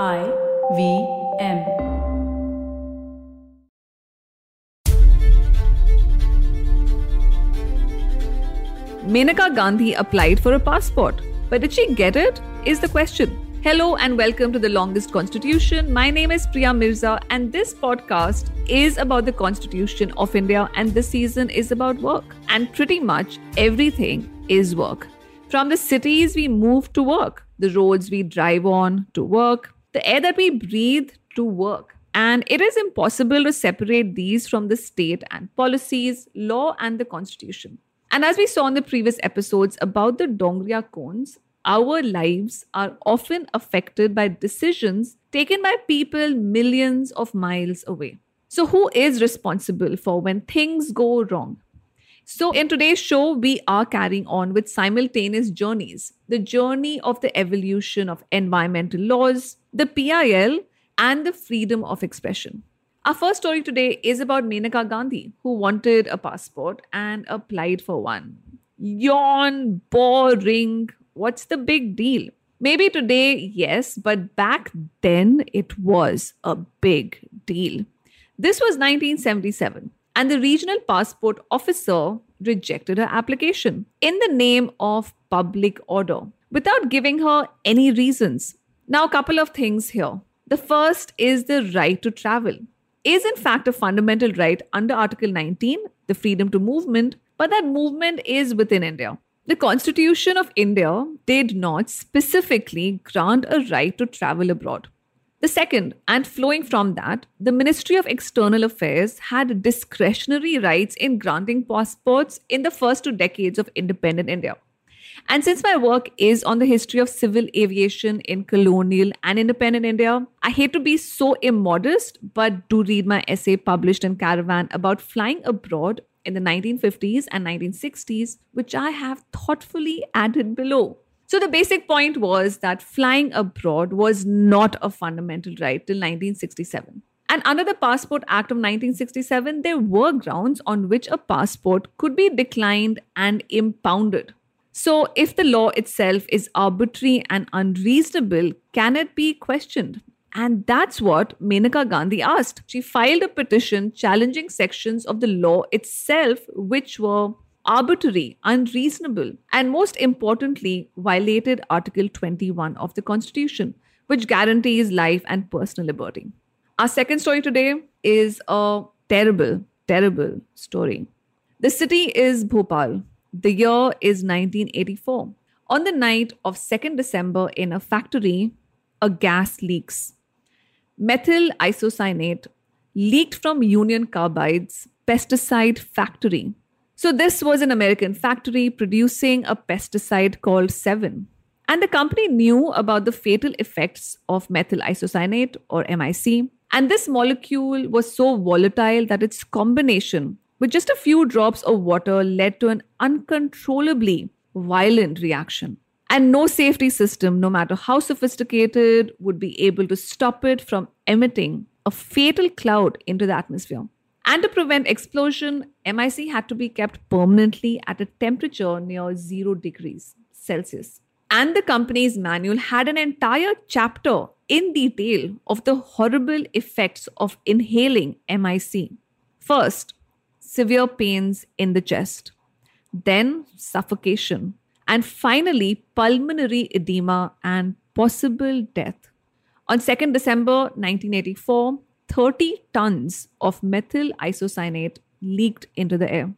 I V M. Menaka Gandhi applied for a passport, but did she get it? Is the question. Hello and welcome to the longest constitution. My name is Priya Mirza, and this podcast is about the constitution of India, and this season is about work. And pretty much everything is work. From the cities we move to work, the roads we drive on to work, the air that we breathe to work. And it is impossible to separate these from the state and policies, law, and the constitution. And as we saw in the previous episodes about the Dongria Kondhs, our lives are often affected by decisions taken by people millions of miles away. So, who is responsible for when things go wrong? So, in today's show, we are carrying on with simultaneous journeys the journey of the evolution of environmental laws, the PIL, and the freedom of expression. Our first story today is about Menaka Gandhi, who wanted a passport and applied for one. Yawn, boring. What's the big deal? Maybe today, yes, but back then it was a big deal. This was 1977, and the regional passport officer rejected her application in the name of public order without giving her any reasons. Now, a couple of things here. The first is the right to travel. Is in fact a fundamental right under Article 19, the freedom to movement, but that movement is within India. The Constitution of India did not specifically grant a right to travel abroad. The second, and flowing from that, the Ministry of External Affairs had discretionary rights in granting passports in the first two decades of independent India. And since my work is on the history of civil aviation in colonial and independent India, I hate to be so immodest, but do read my essay published in Caravan about flying abroad in the 1950s and 1960s, which I have thoughtfully added below. So the basic point was that flying abroad was not a fundamental right till 1967. And under the Passport Act of 1967, there were grounds on which a passport could be declined and impounded. So, if the law itself is arbitrary and unreasonable, can it be questioned? And that's what Menaka Gandhi asked. She filed a petition challenging sections of the law itself which were arbitrary, unreasonable, and most importantly, violated Article 21 of the Constitution, which guarantees life and personal liberty. Our second story today is a terrible, terrible story. The city is Bhopal, the year is 1984. On the night of 2nd December, in a factory, a gas leaks. Methyl isocyanate leaked from Union Carbide's pesticide factory. So, this was an American factory producing a pesticide called Sevin. And the company knew about the fatal effects of methyl isocyanate or MIC. And this molecule was so volatile that its combination with just a few drops of water led to an uncontrollably violent reaction. And no safety system, no matter how sophisticated, would be able to stop it from emitting a fatal cloud into the atmosphere. And to prevent explosion, MIC had to be kept permanently at a temperature near 0 degrees Celsius. And the company's manual had an entire chapter in detail of the horrible effects of inhaling MIC. First, severe pains in the chest, then suffocation, and finally pulmonary edema and possible death. On 2nd December 1984, 30 tons of methyl isocyanate leaked into the air.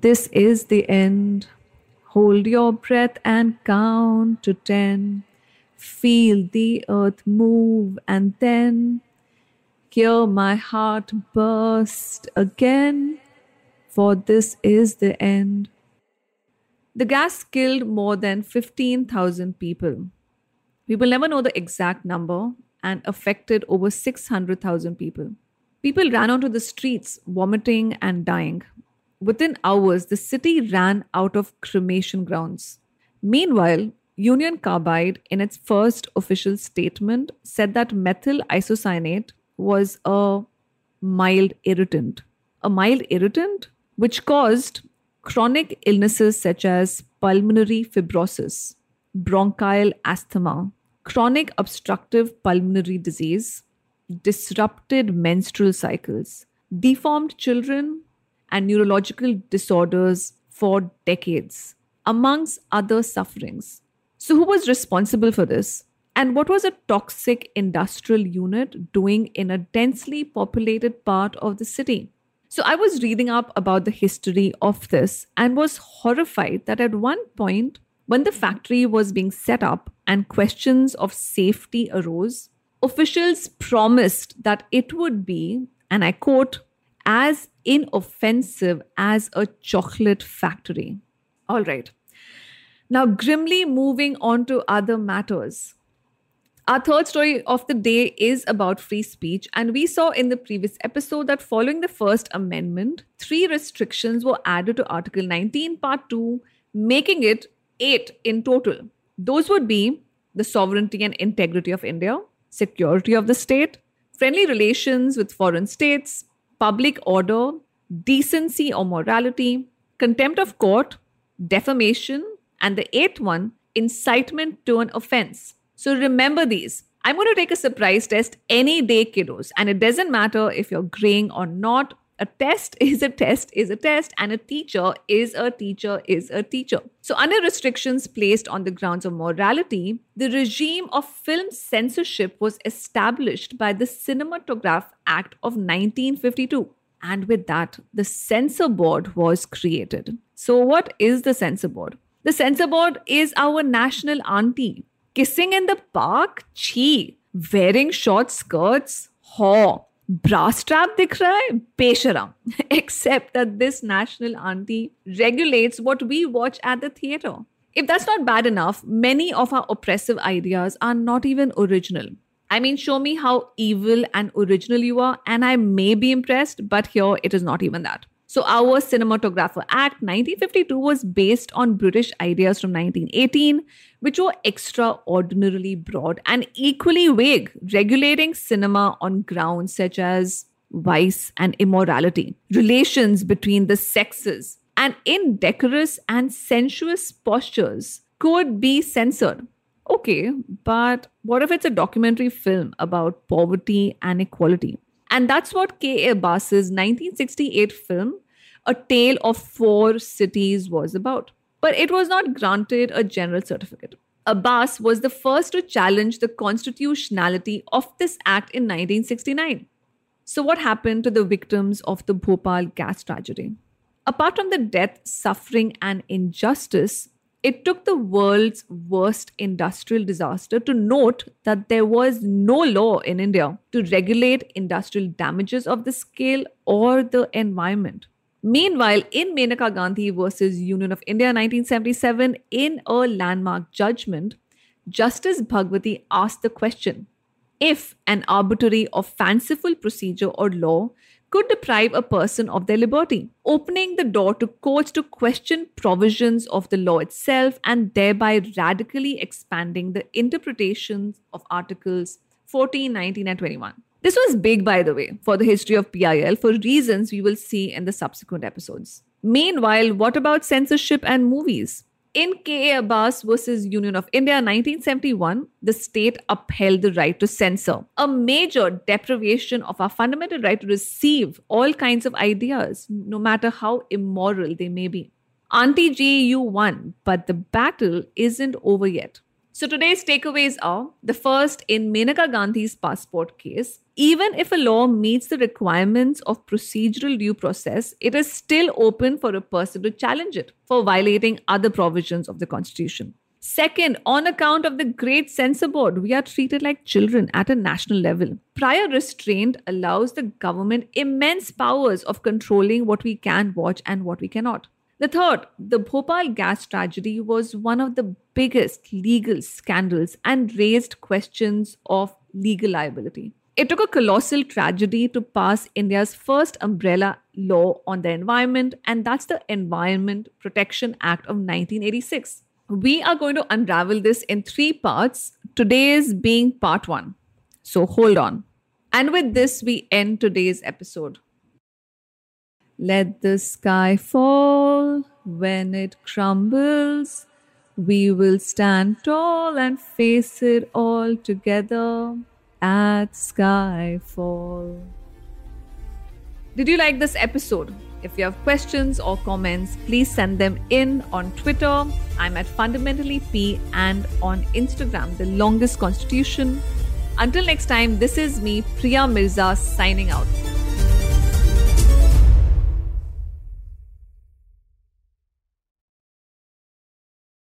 This is the end. Hold your breath and count to 10. Feel the earth move and then hear my heart burst again, for this is the end. The gas killed more than 15,000 people. We will never know the exact number and affected over 600,000 people. People ran onto the streets, vomiting and dying. Within hours, the city ran out of cremation grounds. Meanwhile, Union Carbide, in its first official statement, said that methyl isocyanate was a mild irritant. A mild irritant which caused chronic illnesses such as pulmonary fibrosis, bronchial asthma, chronic obstructive pulmonary disease, disrupted menstrual cycles, deformed children, and neurological disorders for decades, amongst other sufferings. So, who was responsible for this? And what was a toxic industrial unit doing in a densely populated part of the city? So, I was reading up about the history of this and was horrified that at one point, when the factory was being set up and questions of safety arose, officials promised that it would be, and I quote, as inoffensive as a chocolate factory. All right. Now, grimly moving on to other matters. Our third story of the day is about free speech, and we saw in the previous episode that following the First Amendment, three restrictions were added to Article 19, Part 2, making it eight in total. Those would be the sovereignty and integrity of India, security of the state, friendly relations with foreign states, public order, decency or morality, contempt of court, defamation, and the eighth one, incitement to an offense. So remember these. I'm going to take a surprise test any day, kiddos. And it doesn't matter if you're graying or not. A test is a test is a test, and a teacher is a teacher is a teacher. So, under restrictions placed on the grounds of morality, the regime of film censorship was established by the Cinematograph Act of 1952. And with that, the censor board was created. So, what is the censor board? The censor board is our national auntie Kissing in the park? Chi. Wearing short skirts? Ho. Bra strap dikh raha hai? Besharam. Except that this national auntie regulates what we watch at the theatre. If that's not bad enough, many of our oppressive ideas are not even original. I mean, show me how evil and original you are, and I may be impressed, but here it is not even that. So, our Cinematographer Act 1952 was based on British ideas from 1918, which were extraordinarily broad and equally vague, regulating cinema on grounds such as vice and immorality, relations between the sexes, and indecorous and sensuous postures could be censored. Okay, but what if it's a documentary film about poverty and equality? And that's what K.A. Abbas's 1968 film a Tale of Four Cities was about. But it was not granted a general certificate. Abbas was the first to challenge the constitutionality of this act in 1969. So, what happened to the victims of the Bhopal gas tragedy? Apart from the death, suffering, and injustice, it took the world's worst industrial disaster to note that there was no law in India to regulate industrial damages of the scale or the environment. Meanwhile, in Menaka Gandhi versus Union of India 1977, in a landmark judgment, Justice Bhagwati asked the question if an arbitrary or fanciful procedure or law could deprive a person of their liberty, opening the door to courts to question provisions of the law itself and thereby radically expanding the interpretations of Articles 14, 19, and 21. This was big, by the way, for the history of PIL for reasons we will see in the subsequent episodes. Meanwhile, what about censorship and movies? In K.A. Abbas versus Union of India 1971, the state upheld the right to censor, a major deprivation of our fundamental right to receive all kinds of ideas, no matter how immoral they may be. Auntie G, you won, but the battle isn't over yet. So today's takeaways are the first in Menaka Gandhi's passport case. Even if a law meets the requirements of procedural due process, it is still open for a person to challenge it for violating other provisions of the Constitution. Second, on account of the great censor board, we are treated like children at a national level. Prior restraint allows the government immense powers of controlling what we can watch and what we cannot. The third, the Bhopal gas tragedy was one of the biggest legal scandals and raised questions of legal liability. It took a colossal tragedy to pass India's first umbrella law on the environment, and that's the Environment Protection Act of 1986. We are going to unravel this in three parts, today's being part one. So hold on. And with this, we end today's episode. Let the sky fall when it crumbles. We will stand tall and face it all together at Skyfall. Did you like this episode? If you have questions or comments, please send them in on Twitter. I'm at fundamentally P and on Instagram, the longest constitution. Until next time, this is me, Priya Mirza, signing out.